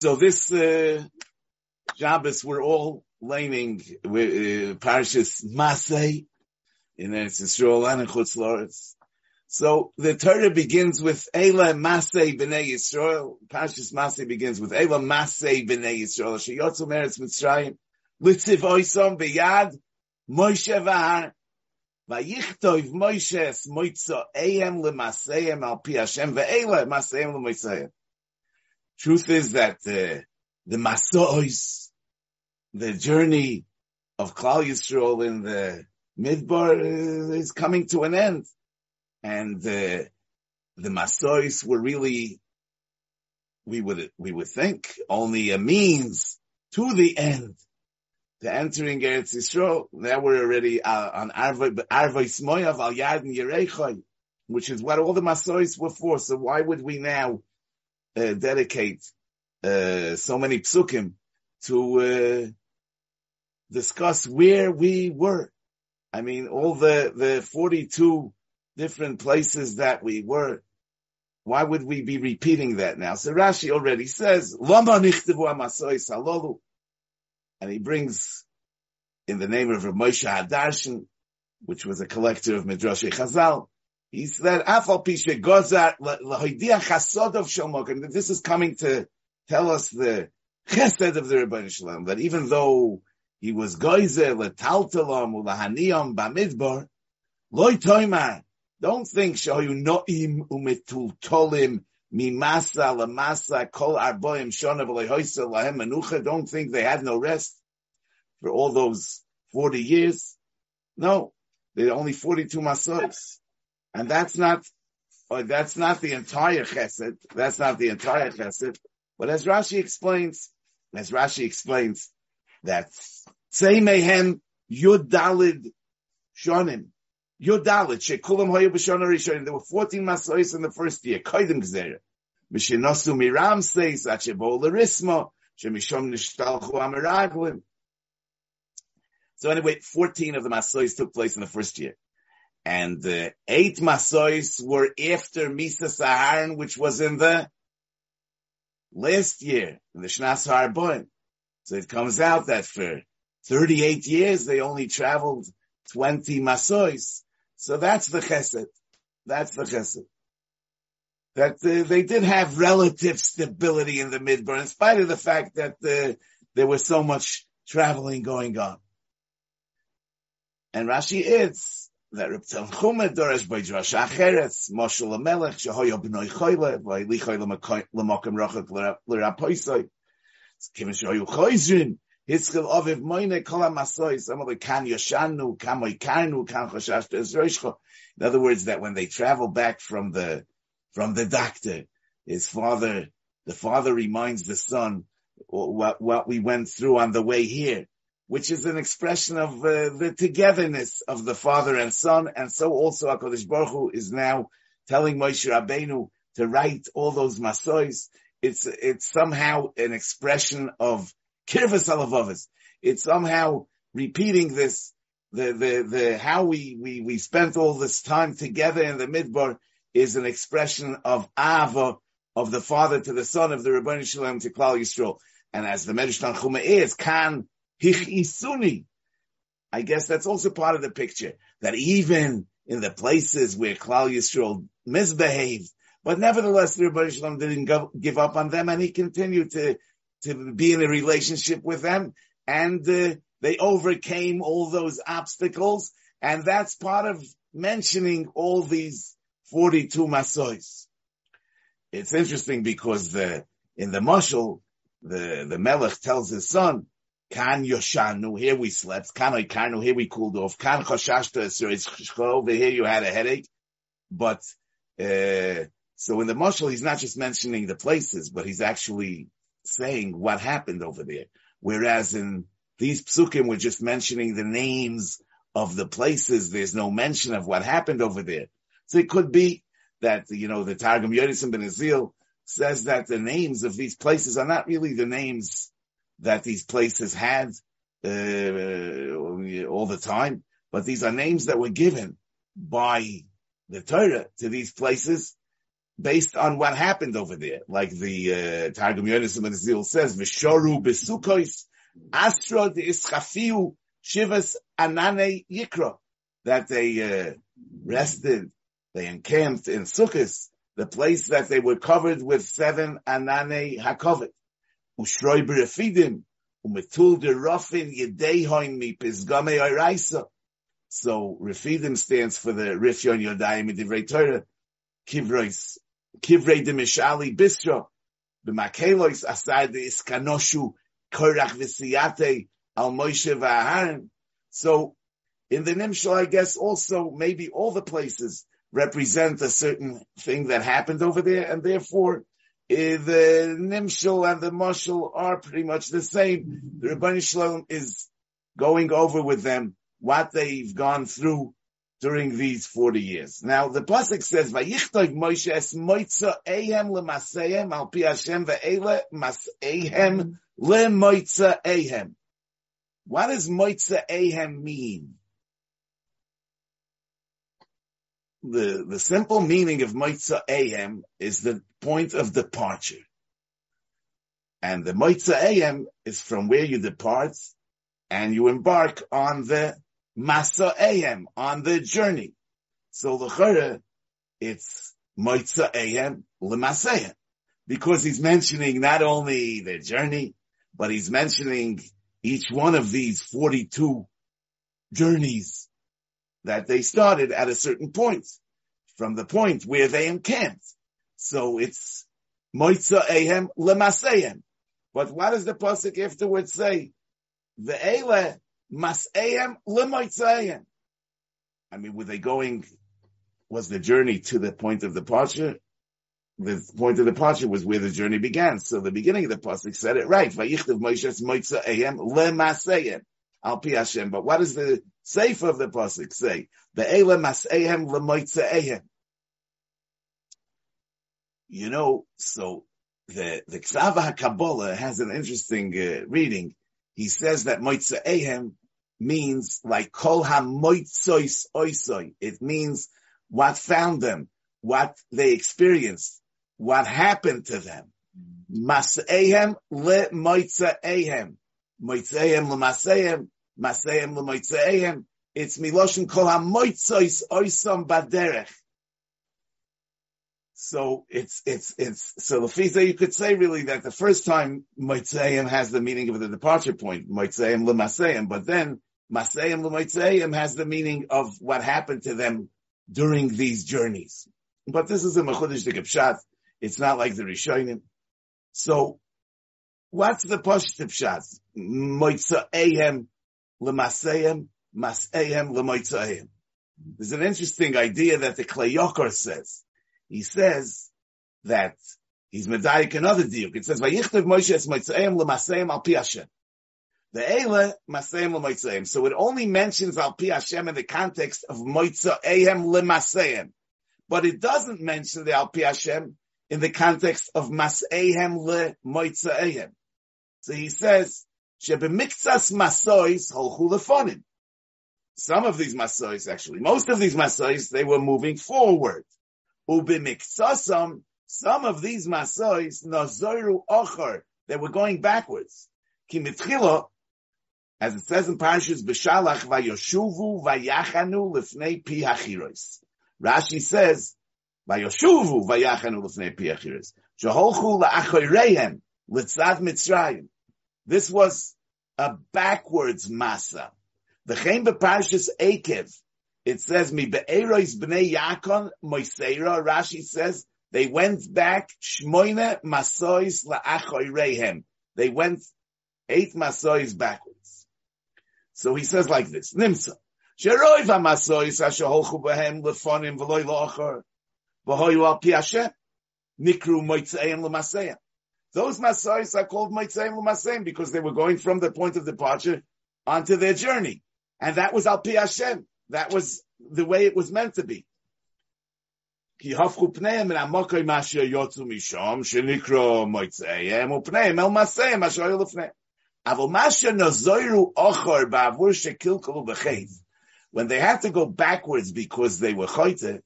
So this uh, Shabbos, we're all learning uh, Parshas Masay in Eretz Yisrael and in Chutz. So the Torah begins with Eila Masay B'nei Yisrael. Parshas Masay begins with Eila Masay B'nei Yisrael. Sheyotzu Meretz Mitzrayim. Litziv Oisam B'yad Moshe V'har. Vayichtov Moshe es Moitzo Eyem L'Masayim Al Pi Hashem Ve'eila Masayim L'Moisayim. Truth is that uh, the Masois, the journey of Klal Yisrael in the Midbar uh, is coming to an end. And uh, the Masois were really, we would, we would think, only a means to the end. To entering Eretz Yisrael, now we're already uh, on Arvos Moav Al Yad and which is what all the Masois were for. So why would we now uh, dedicate uh, so many psukim to uh, discuss where we were. I mean, all the the forty two different places that we were. Why would we be repeating that now? So Rashi already says, "Lama halolu," and he brings in the name of Moshe Hadarshan, which was a collector of Midrash Chazal, he said, Afal Pisha Gozar Lahoidia Chasodov Shalmokim. This is coming to tell us the chesed of the Ribono Shel Olam, that even though he was Goizer Letaltalam Ulahaniyam Bamidbar, Loi Toimar, don't think Shoyu Noim Umetultolim Mimasa Lamasa Kol Arboim Shona V'Lehoisa Lahem Manucha. Don't think they had no rest for all those 40 years. No, they're only 42 masos. And that's not, or that's not the entire chesed. That's not the entire chesed. But as Rashi explains, as Rashi explains, that say mehem yud dalid shonim, yud dalid shekulam hoyu b'shona. There were 14 masois in the first year. Koidim gzera. Mishinosu miram says achebo shemishom nishtalchu amiraglim. So anyway, 14 of the masois took place in the first year and uh, eight masois were after Misas Aharon, which was in the last year, in the Shnas Harbon. So it comes out that for 38 years, they only traveled 20 masois. So that's the chesed. That's the chesed. That uh, they did have relative stability in the midbar, in spite of the fact that uh, there was so much traveling going on. And Rashi adds, that Reb Tanchuma Doresh by Drash Acheretz, Moshel HaMelech, Shehoyo B'noi Choyle, V'ayli Choyle L'mokem Rochak L'rapoisoi, Kim Shehoyo Choyzrin, Hitzkel Oviv Moine Kol HaMasoi, some of the Kan Yoshanu, Kan Moikarnu, Kan Choshash Ezroishcho. In other words, that when they travel back from the, from the doctor, his father, the father reminds the son what, what we went through on the way here which is an expression of uh, the togetherness of the father and son, and so also Hakadosh Baruch Hu is now telling Moshe Rabbeinu to write all those masois. It's it's somehow an expression of kirvas alavavas. It's somehow repeating this the the the how we we we spent all this time together in the midbar is an expression of ava of the father to the son of the Ribono Shel Olam to Klal Yisrael. And as the Medrash Tanchuma is, can Hichisuni. I guess that's also part of the picture that even in the places where Klal Yisrael misbehaved, but nevertheless, the Ribono Shel Olam didn't go, give up on them, and he continued to to be in a relationship with them, and uh, they overcame all those obstacles, and that's part of mentioning all these forty-two masois. It's interesting because the in the mushal, the the Melech tells his son, Kan Yoshanu, here we slept. Kan Oikanu, here we cooled off. Kan Choshashta, over here you had a headache. But, uh, so in the Moshel, he's not just mentioning the places, but he's actually saying what happened over there. Whereas in these psukim, we're just mentioning the names of the places. There's no mention of what happened over there. So it could be that, you know, the Targum Yodim Ben Azil says that the names of these places are not really the names that these places had uh, all the time, but these are names that were given by the Torah to these places based on what happened over there. Like the uh, Targum Yonis Zil says, Vishoru Besukos, Astra de Ischafiu, Shivas Anane Yikra, that they uh, rested, they encamped in Sukkot, the place that they were covered with seven Anane Hakovet. Ushroi Berefidim, Umetul de Rofin Yedehoin mi Pizgame Oiraisa. So Refidim stands for the Rifyon Yodayim Divrei Torah, Kivrois, Kivrei de Mishali Bistro, B'makelois Asad Iskanoshu Korach V'siyate Al Moshe V'Aharon. So in the Nimshal, I guess also maybe all the places represent a certain thing that happened over there, and therefore Eh, the Nimshal and the Moshal are pretty much the same. The Ribono Shel Olam is going over with them what they've gone through during these 40 years. Now, the Pasuk says, Vayichtov Moshe es moitza ehem lemaseyem al pi Hashem ve'ele mas'ehem lemoitza ehem. What does moitza ehem mean? The, the simple meaning of Moitza Ayem is the point of departure. And the Moitza Ayem is from where you depart and you embark on the Masa Ayem, on the journey. So the it's Moitza Ayem Lemasayem. Because he's mentioning not only the journey, but he's mentioning each one of these 42 journeys that they started at a certain point, from the point where they encamped. So it's moitza ehem lemasehem. But what does the pasuk afterwards say? The ele masehem lemoitzahem. I mean, were they going? Was the journey to the point of departure? The point of departure was where the journey began. So the beginning of the pasuk said it right. Vayichtav Moshe moitza ehem al pi Hashem. But what does the sefer of the pasuk say? The ela masehem lemoitzeehem. You know, so the the Ksava HaKabbalah has an interesting uh, reading. He says that moitzeehem means like kol hamoitzois oisoi. It means what found them, what they experienced, what happened to them. Masehem le moitzeehem. Moitzeim l'maseim, maseim l'moitzeim. It's miloshin kol ha-moitzois oisam baderech. So it's, it's, it's, so Lefiza, you could say really that the first time Moitzeim has the meaning of the departure point, Moitzeim l'maseim, but then Maseim l'moitzeim has the meaning of what happened to them during these journeys. But this is a Mechudish de Pshat. It's not like the Rishonim. So What's the Pashtim Pshat? Moitzaehem l'masehem, masehem l'moitzaehem. There's an interesting idea that the Klayokar says. He says that he's medayik another diuk. It says, Vayichtav Moshe es moitzaehem l'masehem al pi Hashem. The Eile, Maseim l'moitzaehem. So it only mentions al pi Hashem in the context of moitzaehem l'masehem. But it doesn't mention the al pi Hashem in the context of masehem l'moitzaehem. So he says, Shebemiktsas masois holchu lefonim. Some of these masois, actually, most of these masois, they were moving forward. Ubimiktsasam, some of these masois, nazoru ochar, they were going backwards. Kimitchilo, as it says in Parashas B'Shalach, vayoshuvu vayachanu lifnei pi hachiros. Rashi says, vayoshuvu vayachanu lifnei pi hachiros. Jeholchu la'achoreihem, Litzad Mitzrayim. This was a backwards masa. The Chaim B'Parshas Akev, it says, Mi be'erois b'nei Yakon moiseira, Rashi says, they went back, shmoine masois la'achoirehem. They went eight masois backwards. So he says like this, Nimsa, Sheroiv ha-masois asher holchu behem lefonim v'loi lo'achor, v'hoyu al pi nikru moitzeim l'maseyim. Those Masais are called Maitzeim Umaseim because they were going from the point of departure onto their journey. And that was Al Hashem. That was the way it was meant to be. When they had to go backwards because they were choite,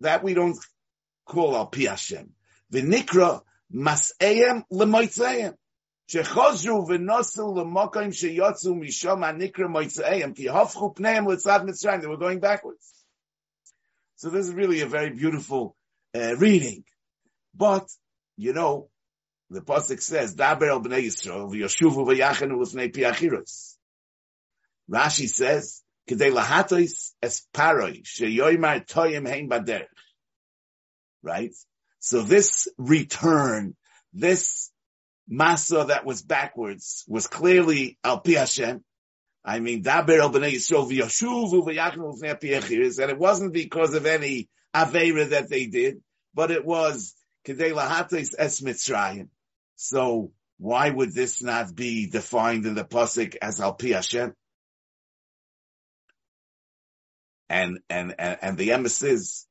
that we don't call al pi Hashem. V'nikra mas'eyem l'moitzeim. Shechozru v'nosu l'mokoim sheyotzu misham ha'nikra moitzeim. Ki hofchu pneim l'tzad Mitzrayim. They were going backwards. So this is really a very beautiful uh, reading. But, you know, the Pasuk says, Daber el b'nei Yisrael v'yoshuvu v'yachenu l'fnei piachiros. Rashi says, K'dei lahatois es paroi sheyoymar toyim hein baderich. Right? So this return, this masa that was backwards was clearly al pi Hashem. I mean, daber el b'nei Yisrael v'yoshuvu v'yachnu l'fnei piachiros, and it wasn't because of any avera that they did, but it was kedei lahatois es mitzrayim. So why would this not be defined in the pasuk as al pi Hashem? and and and, and the emissaries,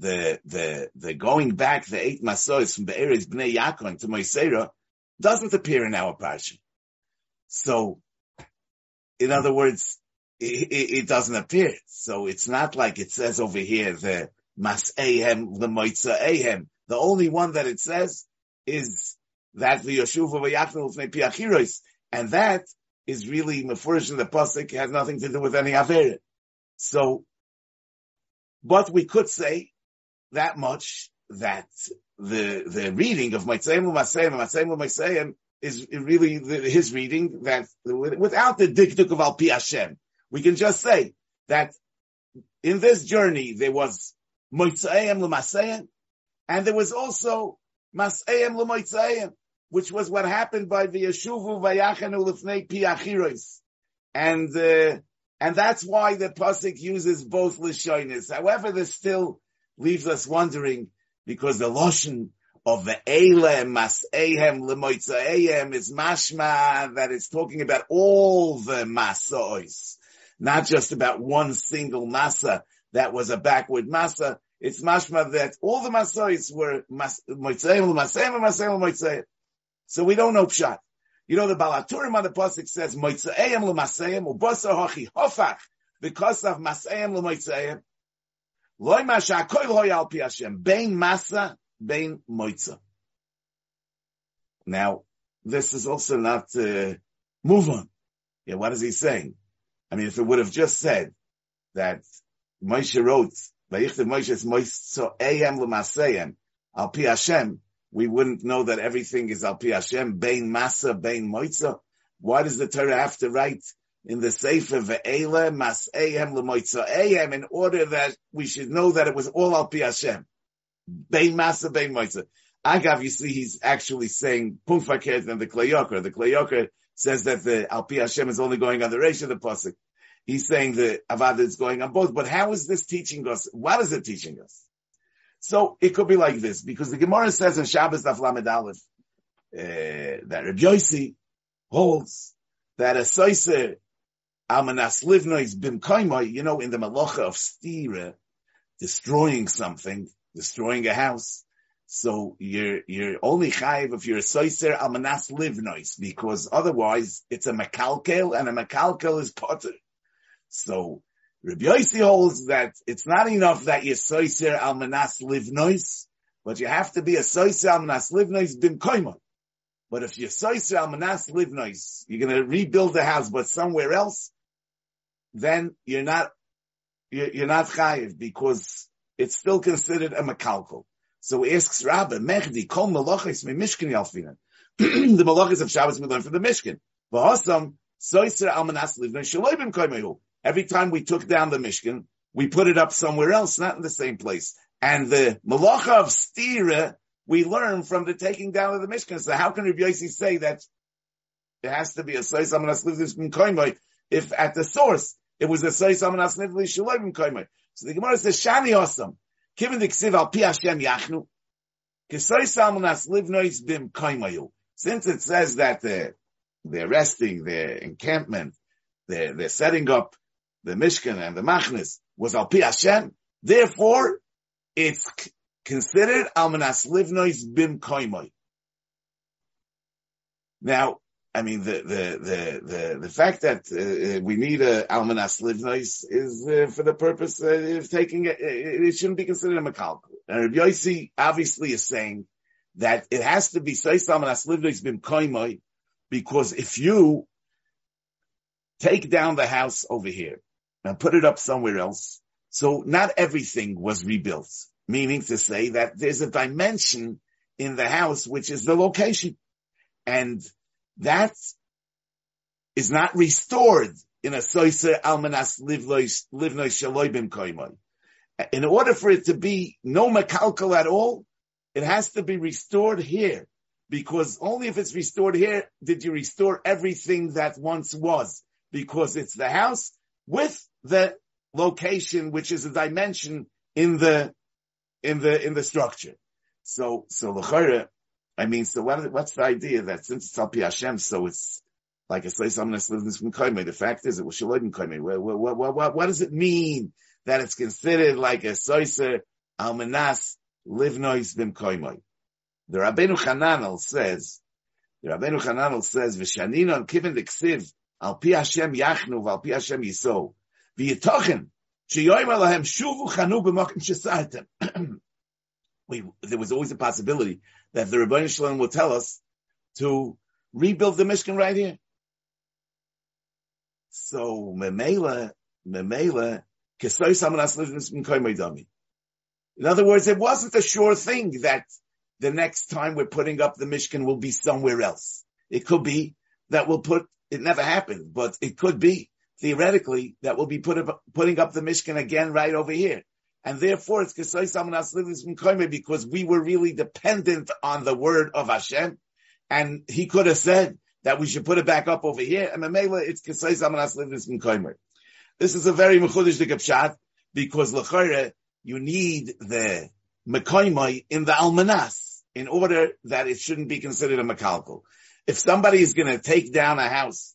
the the the going back the eight masos from the areas Bnei Yaakov to Moisera doesn't appear in our parsha. So, in other words, it, it, it, doesn't appear. So it's not like it says over here the mas ehem lemoitza ehem. The only one that it says is that the Yoshuva v'yachnu l'fnei piachiros, and that is really mefurish in the pasuk has nothing to do with any avera. So but we could say that much that the the reading of Maitzayim U'Masayim Masayim U'Masayim is really the, his reading that without the dikduk of Al Pi Hashem, we can just say that in this journey there was Moitzayim L'Masayim and there was also Masayim L'Moitzayim, which was what happened by the Yeshuvu Vayachanu L'Fnei Pi And uh, and that's why the pasuk uses both lishonis. However, there's still leaves us wondering because the lashon of the Eilem Masehem Lemoitzaehem is mashma that it's talking about all the masois, not just about one single masa that was a backward masa. It's mashma that all the masois were Moitzaehem Masehem Masehem Moitzaehem. So we don't know pshat. You know, the Balaturim on the Pasuk says, Moitzaeyim l'maseyim, ubasa hochi hofach, because of maseyim l'moitzaeyim. Loi masha koil hoy al pi Hashem, bein masa, bein moitza. Now, this is also not, uh, move on. Yeah, what is he saying? I mean, if it would have just said that Moshe wrote, Vayichtav Moshe is Moitzaeyim l'maseyim, al pi Hashem, we wouldn't know that everything is al pi Hashem, bein masa, bein moitza. Why does the Torah have to write in the Sefer ve'ele mas ehem lemoitza ehem in order that we should know that it was all al pi Hashem? Bein masa, bein moitza. Agav, you see, he's actually saying pum fakir than the Klayoker. The Klayoker says that the al pi Hashem is only going on the Reish of the pasuk. He's saying the Avad is going on both. But how is this teaching us? What is it teaching us? So it could be like this, because the Gemara says in Shabbos Daf Aleph, uh, that Rabbi Yossi holds that a soiser almanas livnois bim kaimai, you know, in the malacha of stira, destroying something, destroying a house. So you're, you're only chayiv if you're a soiser almanas livnois, because otherwise it's a makalkel and a makalkel is potter. So Rabbi Yossi holds that it's not enough that you're soiser al manas livnois, but you have to be a soiser al manas livnois bim koimon. But if you're soiser al manas livnois, you're going to rebuild the house, but somewhere else, then you're not you're, not chayiv because it's still considered a makalkal. So asks Rabbi Mechdi, kol malachis me mishkin yalfinan. The malachis of Shabbos we learn from the Mishkin. V'hasam soiser al manas livnois shaloi bim koimon. Every time we took down the Mishkan, we put it up somewhere else, not in the same place. And the malacha of stira, we learn from the taking down of the Mishkan. So how can Rabbi Yossi say that it has to be a sois amanas livlis koimoy if at the source it was a sois amanas livlis shaloim koimoy? So the Gemara says shani osam, given the ksiv al pi Hashem yachnu, kisois amanas livnois bim koimoyu. Since it says that they're, they're resting, their encampment, they're, setting up the Mishkan and the Machnis was Al Pi Hashem, therefore it's considered Almanas Livnois Bim Koimoy. Now, I mean, the the the the, the fact that uh, we need a almanas livnois is uh, for the purpose of taking it. It shouldn't be considered a makalkal. And Rabbi Yossi obviously is saying that it has to be seis almanas livnois bim koimoi, because if you take down the house over here and put it up somewhere else, so not everything was rebuilt. Meaning to say that there's a dimension in the house which is the location, and that is not restored in a soiser almanas livnoi shaloibim koimoy. In order for it to be no makalkal at all, it has to be restored here. Because only if it's restored here did you restore everything that once was. Because it's the house with the location, which is a dimension in the, in the, in the structure. So, so the I mean, so what, what's the idea that since it's Al Hashem, so it's like I'm going to live this from. The fact is, it was Shalodim Koimei. What, what, what, what, does it mean that it's considered like a Soiser Almanas Livnois Bim Koimei? The Rabbeinu Hananel says, the Rabbeinu Hananel says, V'shaninon kiven ksiv al pi Hashem yachnu v'al pi Hashem yisou v'yitochen sheyoyim alahem shuvu chanu b'mokim we, there was always a possibility that the Ribono Shel Olam will tell us to rebuild the Mishkan right here. So, memela, memela, in other words, it wasn't a sure thing that the next time we're putting up the Mishkan will be somewhere else. It could be that we'll put, it never happened, but it could be theoretically that we'll be put up, putting up the Mishkan again right over here and therefore it's because we were really dependent on the word of Hashem, and he could have said that we should put it back up over here, and Mamela, it's This is a very mechudish pshat, because l'chayre, you need the mekoimai in the almanas, in order that it shouldn't be considered a mekalkal. If somebody is going to take down a house,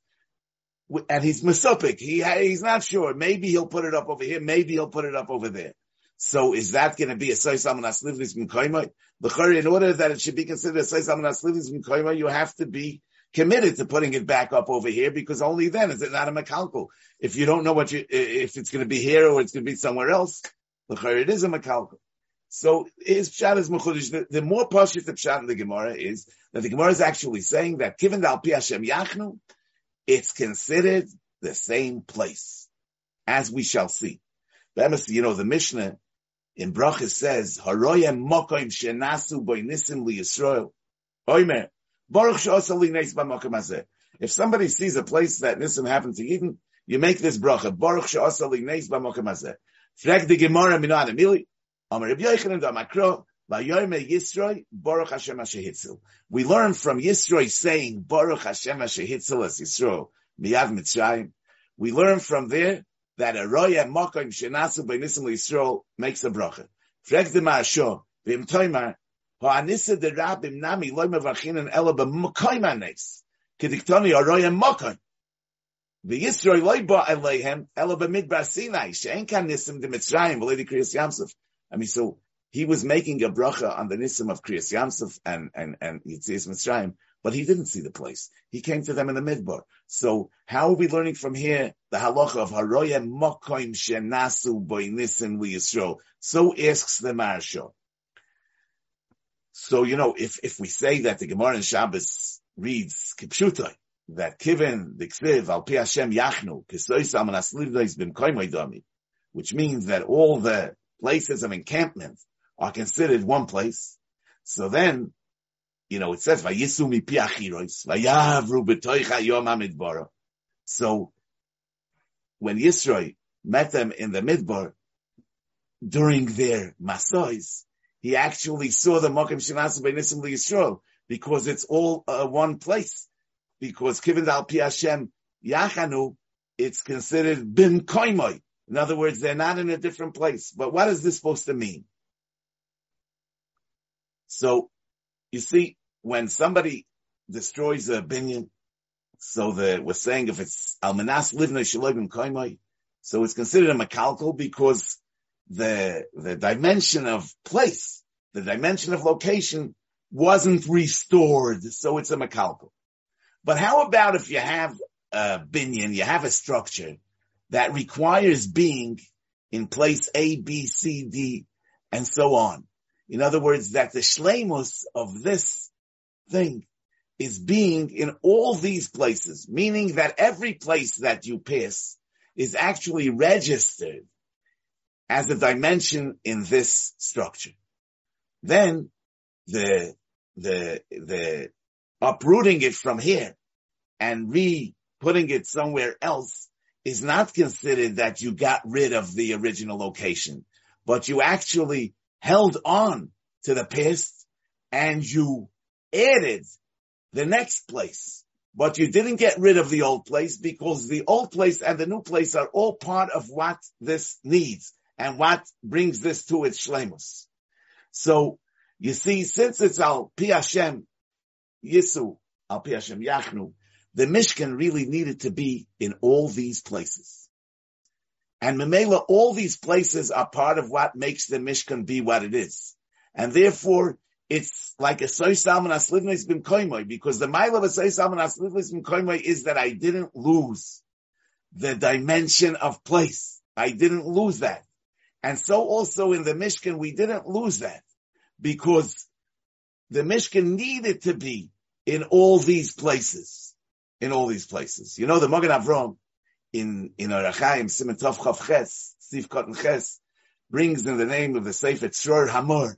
and he's mesopik, he, he's not sure, maybe he'll put it up over here, maybe he'll put it up over there. So is that going to be a sois amanas livnis mikoima? In order that it should be considered a sois amanas livnis mikoima, you have to be committed to putting it back up over here because only then is it not a makalkal. If you don't know what you, if it's going to be here or it's going to be somewhere else, it is a makalkal. So his pshat is mechudish. The, the more poshut the pshat in the Gemara is that the Gemara is actually saying that given the Alpi Hashem Yachnu, it's considered the same place, as we shall see. But you know, the Mishnah in Brachas says, Haroyem mokoim shenasu boy nisim li Yisrael. Oimer, Baruch she'osali neis b'mokom hazeh. If somebody sees a place that nisim happened to Eden, you make this bracha, Baruch she'osali neis b'mokom hazeh. Frag the Gemara mino anamili, Amar Rabbi Yochanan da Makro, Vayoyme Yisroi, Baruch Hashem. We learn from Yisroi saying, Baruch Hashem HaShehitzel as Yisro, Miyav Mitzrayim. We learn from there that a roya mokim shenasu by nisim makes a bracha. Frek the ma'asho, v'im toimar, ha'anisa de rabim nami loy mevachinan ela b'mokoim anes, kediktoni a roya mokim. V'yisrael loy ba eleihem ela b'midbar Sinai, she'en kan nisim de Mitzrayim, v'lei de Kriyas Yamsuf. I mean, so he was making a bracha on the nisim of Kriyas Yamsuf and, and, and Yitzis Mitzrayim, but he didn't see the place. He came to them in the midbar. So how are we learning from here the halacha of haroya mokoim shenasu boinisim liyisro? So asks the Maharsha. So you know, if if we say that the Gemara in Shabbos reads kipshutai that kiven the ksiv al pi Hashem yachnu kisoisam and aslivnois bim which means that all the places of encampment are considered one place. So then you know, it says, Vayisu mi vayavru betoicha yom hamidbara. So, when Yisroi met them in the midbar, during their masois, he actually saw the Mokim Shinasu Beinisim Yisrael, because it's all uh, one place. Because given al Pi Hashem Yachanu, it's considered Bim Koimoi. In other words, they're not in a different place. But what is this supposed to mean? So you see, when somebody destroys a binyan, so the, we're saying if it's almanas livnei shaloim koimai, so it's considered a makalkal because the, the dimension of place, the dimension of location wasn't restored, so it's a makalkal. But how about if you have a binyan, you have a structure that requires being in place A, B, C, D, and so on. In other words, that the shlemus of this thing is being in all these places, meaning that every place that you pass is actually registered as a dimension in this structure. Then the, the, the uprooting it from here and re-putting it somewhere else is not considered that you got rid of the original location, but you actually held on to the past and you added the next place. But you didn't get rid of the old place because the old place and the new place are all part of what this needs and what brings this to its shlemus. So you see, since it's al pi Hashem Yisu, al pi Hashem Yachnu, the Mishkan really needed to be in all these places. And Memela, all these places are part of what makes the Mishkan be what it is. And therefore, it's like a soy salmon aslivnis bim koimoy, because the mile of a soy salmon aslivnis bim koimoy is that I didn't lose the dimension of place. I didn't lose that. And so also in the Mishkan, we didn't lose that because the Mishkan needed to be in all these places in all these places. You know, the Magen Avram in, in Orach Chaim, Simon Tov Chav Ches, sif koton Ches, brings in the name of the Sefer Tzror Hamor,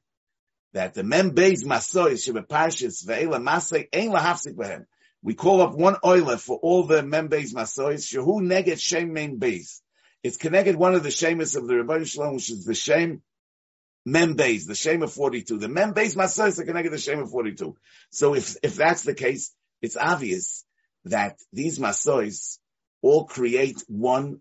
that the Mem Beis Masoy, Shebe Parshis, Ve'ela Masay, Ein Lahafsik Behem. We call up one oiler for all the Mem Beis Masoys, Shehu Neged Shem Mem Beis. It's connected one of the Shemus of the Ribono Shel Olam, which is the Shem Mem Beis, the Shem of 42. The Mem Beis Masoys are connected the Shem of 42. So if, if that's the case, it's obvious that these masois all create one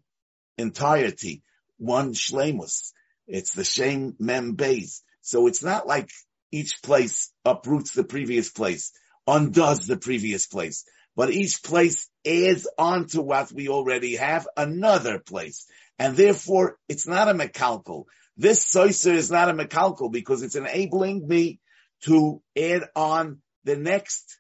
entirety, one shlemus. It's the same Mem Beis. So it's not like each place uproots the previous place, undoes the previous place, but each place adds on to what we already have another place. And therefore it's not a mekalkal. This soiser is not a mekalkal because it's enabling me to add on the next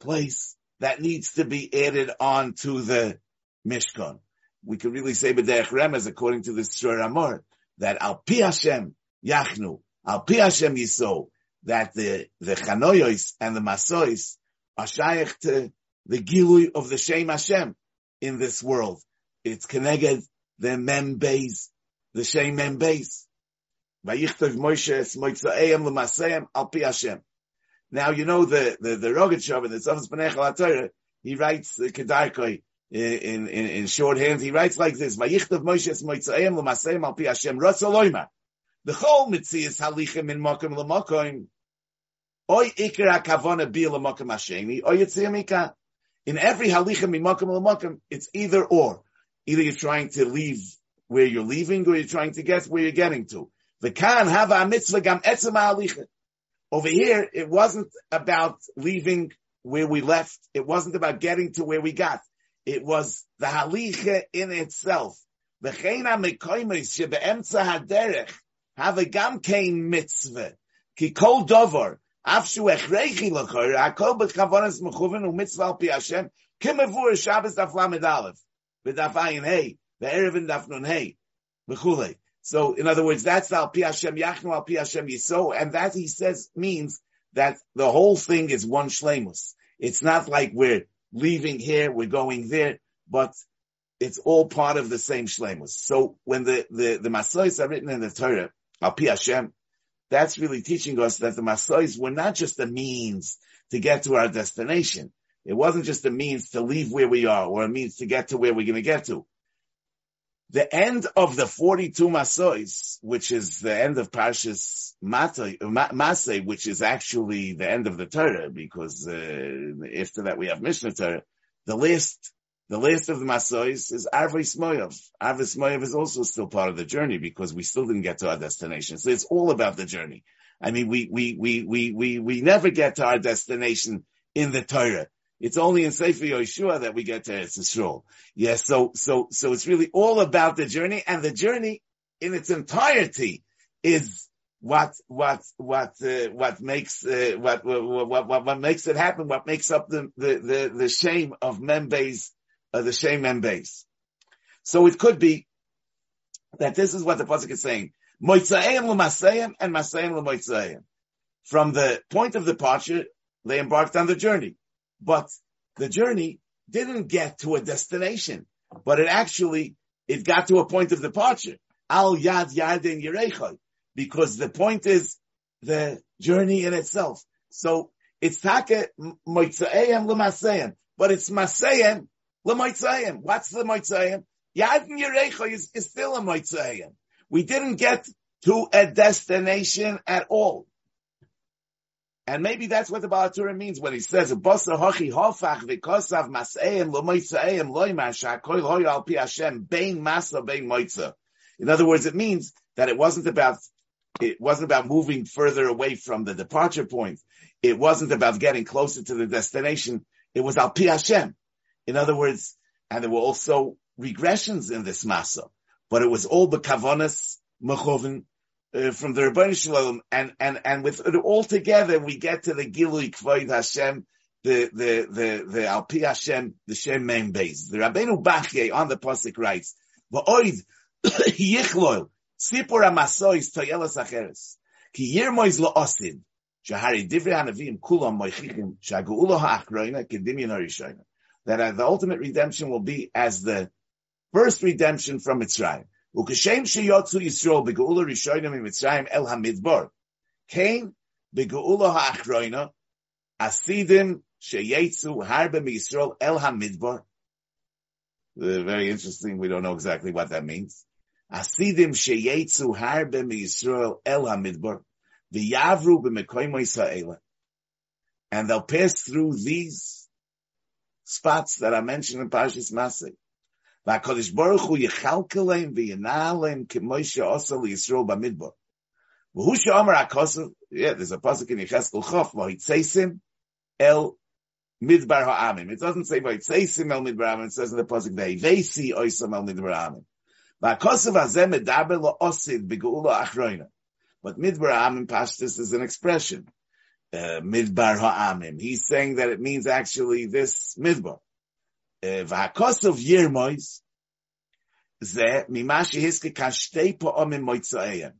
place that needs to be added on to the Mishkan. We can really say B'derech Remez, according to the Tzror Hamor, that Al Pi Hashem Yachnu, Al Pi Hashem Yisol, that the, the Chanoyos and the Masois are shaykh to the Gilui of the Shem Hashem in this world. It's connected the Mem Beis, the Shem Mem Beis. Vayichtov Moshe es Moitzaeim l'Maseim Al Pi Hashem. Now you know the the the Rogachover, the Tzavos Torah. He writes the Kedarkoi in, in in short hands. He writes like this: Vayichtav Moshe Moitzaim l'Maseim al Pi Hashem Ratzaloima. The whole mitzias halichem in makom l'makom. Oy ikra kavona bi l'makom hashemi. Oy yitziyamika. In every halichem in makom l'makom, it's either or. Either you're trying to leave where you're leaving, or you're trying to get where you're getting to. The kan have a mitzvah gam etzem halichem. Over here, it wasn't about leaving where we left. It wasn't about getting to where we got. It was the halicha in itself. Have gam kein mitzvah. Ki kol dover afshu echreichi l'chor hakol b'chavonas mechuven u'mitzvah al pi Hashem kimavur Shabbos daf lamed aleph v'daf ayin hey v'erev in daf nun hey v'chulei. So, in other words, that's Al Pi Hashem Yachnu, Al Pi Hashem Yiso, and that he says means that the whole thing is one shlemus. It's not like we're leaving here, we're going there, but it's all part of the same shlemus. So when the, the, the Masois are written in the Torah, Al Pi Hashem, that's really teaching us that the Masois were not just a means to get to our destination. It wasn't just a means to leave where we are or a means to get to where we're going to get to the end of the 42 Masois, which is the end of Parshas Masay, which is actually the end of the Torah, because uh, after that we have Mishnah Torah. The last, the last of the Masois is Arvos Moav. Arvos Moav is also still part of the journey because we still didn't get to our destination. So it's all about the journey. I mean, we, we, we, we, we, we never get to our destination in the Torah. It's only in Sefer Yeshua that we get to Eretz Yisrael. Yes, so, so, so it's really all about the journey and the journey in its entirety is what what what uh, what makes uh, what, what, what what makes it happen, what makes up the the the, the shame of members, uh, the Shem Mem Beis. So it could be that this is what the pasuk is saying: Moitzaim l'masayim and masayim l'moitzaim. From the point of departure, they embarked on the journey, but the journey didn't get to a destination, but it actually it got to a point of departure. Al yad yadin yerechai because the point is the journey in itself. So it's take moitzaim l'masayim, but it's masayim l'moitzayim. What's the moitzayim? Yadin Yerecha is, is still a moitzayim. We didn't get to a destination at all. And maybe that's what the Balatura means when he says, "Basa hachi hofach v'kosav masayim l'moitzayim loymar shakoil hoy al pi Hashem bein masa bein moitza." In other words, it means that it wasn't about it wasn't about moving further away from the departure point. It wasn't about getting closer to the destination. It was al pi Hashem. In other words, and there were also regressions in this masa, but it was all the kavanas mechovin uh, from the Ribono Shel Olam, and and and with it all together, we get to the Gilui Kvoid Hashem, the the the the Al Pi Hashem, the Shem Mem Beis. The Rabbeinu Bachye on the pasuk writes, "Va'oid yichloil Sipur amasois toyelas acheres. Ki yirmois lo osid. Shahari divrei hanavim kulam moichichim shagu'ulo ha'achroina kedimyan harishoina. That the ultimate redemption will be as the first redemption from Mitzrayim. Ukashem sheyotzu. Very interesting. We don't know exactly what that means. And they'll pass through these spots that I mentioned in Parshas V'HaKadosh Baruch Hu yechalkeleim v'yenaleim k'moishe osa Yisrael b'midbar. V'hu she'omer HaKosav, yeah, there's a pasuk in Yecheskel Chof, v'hitzeisim el midbar ha'amim. It doesn't say v'hitzeisim el midbar ha'amim, it says in the pasuk, v'hivesi oisam el midbar ha'amim. But midbar ha'amim pashtus is an expression. Uh, midbar ha'amim. He's saying that it means actually this midbar. Uh, v'hakosav yirmois ze mimashi hiske kashtei po'omim moitzaeyem.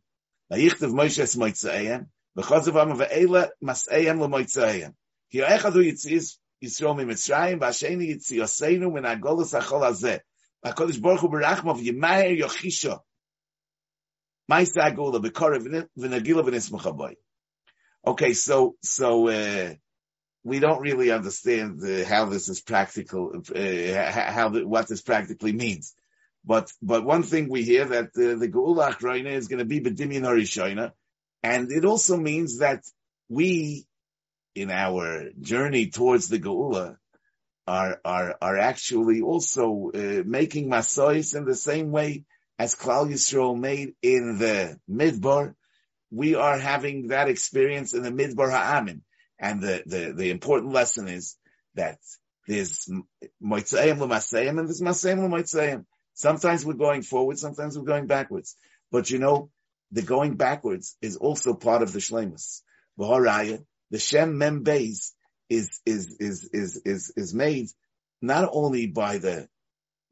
Vayichtav Moshe es moitzaeyem. V'chosav amma ve'ela mas'eyem l'moitzaeyem. Ki echad hu yitziz Yisrael mi Mitzrayim, v'asheni yitziyoseinu min agolus achol hazeh. HaKadosh Baruch Hu Berachmav Yemaher Yochisha. Ma'isa Agula B'Korev V'Nagila V'Nismachaboy. Okay, so, so, uh, we don't really understand how this is practical, uh, how the, what this practically means. But, but one thing we hear that the Geula Achroina is going to be B'Dimyan Harishoina, and it also means that we, in our journey towards the Geula, are are are actually also uh, making masois in the same way as Klal Yisrael made in the Midbar. We are having that experience in the Midbar Ha'amim. And the, the, the important lesson is that there's Moitzayim L'Masayim and there's Masayim L'Moitzayim. Sometimes we're going forward, sometimes we're going backwards. But you know, the going backwards is also part of the Shlemus. The Shem Mem Beis is, is, is, is, is, is made not only by the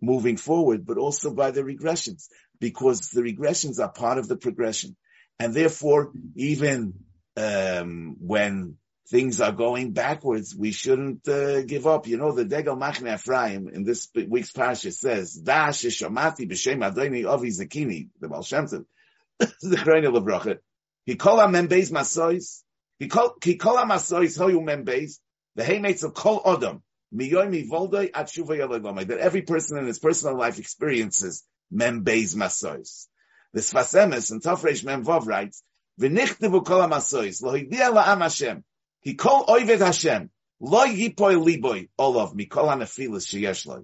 moving forward, but also by the regressions, because the regressions are part of the progression. And therefore, even, um, when things are going backwards, we shouldn't uh, give up. You know, the Degel Machne Ephraim in this week's parsha says, "Da sheshamati b'shem Adoni Avi Zakini," the Baal Shem Tov, the Chronik Levracha. He called him Membeis Masois. He called he called him Masois Hoyu Membeis. The haymates of Kol Odom, Miyomi Voldoi Atshuva that every person in his personal life experiences Membeis Masois. The Sfasemis and Tafresh Mem Vov writes, V'nichtivu kol lo hidia la'am Hashem, he called Oivet Hashem. Lo yipoy liboy olav mikol hanefilis sheyesh loy.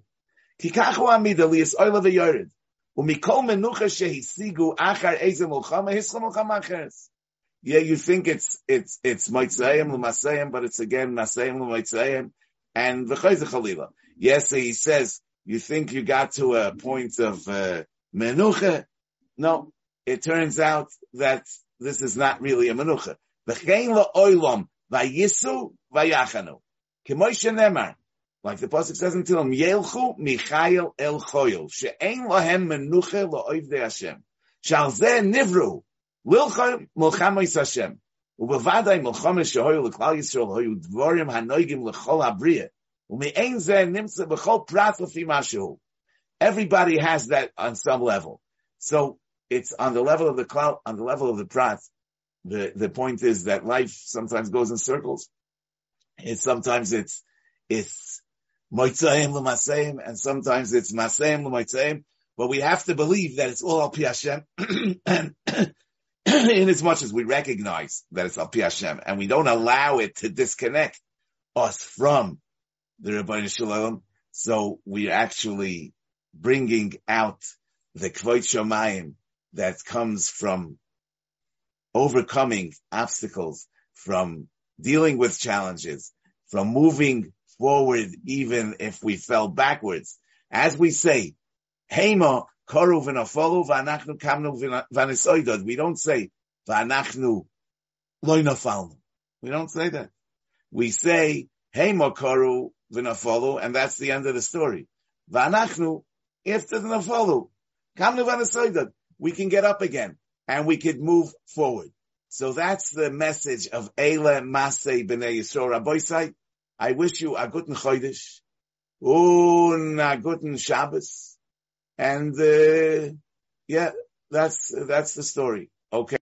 Kikach hu amid aliyas olav yored. Umikol menucha shehisigu achar ezem ulchama hischam ulchama acheres. Yeah, you think it's, it's, it's moitzayim l'masayim, but it's again Masayim l'moitzayim and v'chayze chalila. Yes, he says, you think you got to a point of, uh, menucha. No, it turns out that this is not really a menucha. V'chein la'oilam vayisu vayachanu. K'moishe nemar. Like the Pasuk says in Tehillim, Yelchu Michael El Choyel, She'ein Lahem Menuche La'oivdei Hashem. Shal Zeh Nivru, Lilcha Milchamois Hashem. ובוודאי מלחמה שהיו לכלל ישראל היו דבורים הנויגים לכל הבריאה, ומאין זה נמצא בכל פרט לפי משהו. Everybody has that on some level. So it's on the level of the cloud, on the level of the prat. the, the point is that life sometimes goes in circles. It's sometimes it's, it's moitzaim l'maseim, and sometimes it's maseim l'moitzaim, but we have to believe that it's all al pi Hashem, and in as much as we recognize that it's al pi Hashem, and we don't allow it to disconnect us from the Ribono Shel Olam, so we're actually bringing out the kvod shomayim that comes from overcoming obstacles, from dealing with challenges, from moving forward even if we fell backwards. As we say, Hema koru v'nafolu v'anachnu kamnu v'anisoidod. We don't say v'anachnu loinafalnu. We don't say that. We say Hema koru v'nafolu, and that's the end of the story. V'anachnu after the nafolu kamnu v'anisoidod. We can get up again and we could move forward. So that's the message of Eile Masei B'nei Yisrael. Rabbi I wish you a guten Chodesh, und a guten Shabbos, and uh, yeah, that's that's the story. Okay.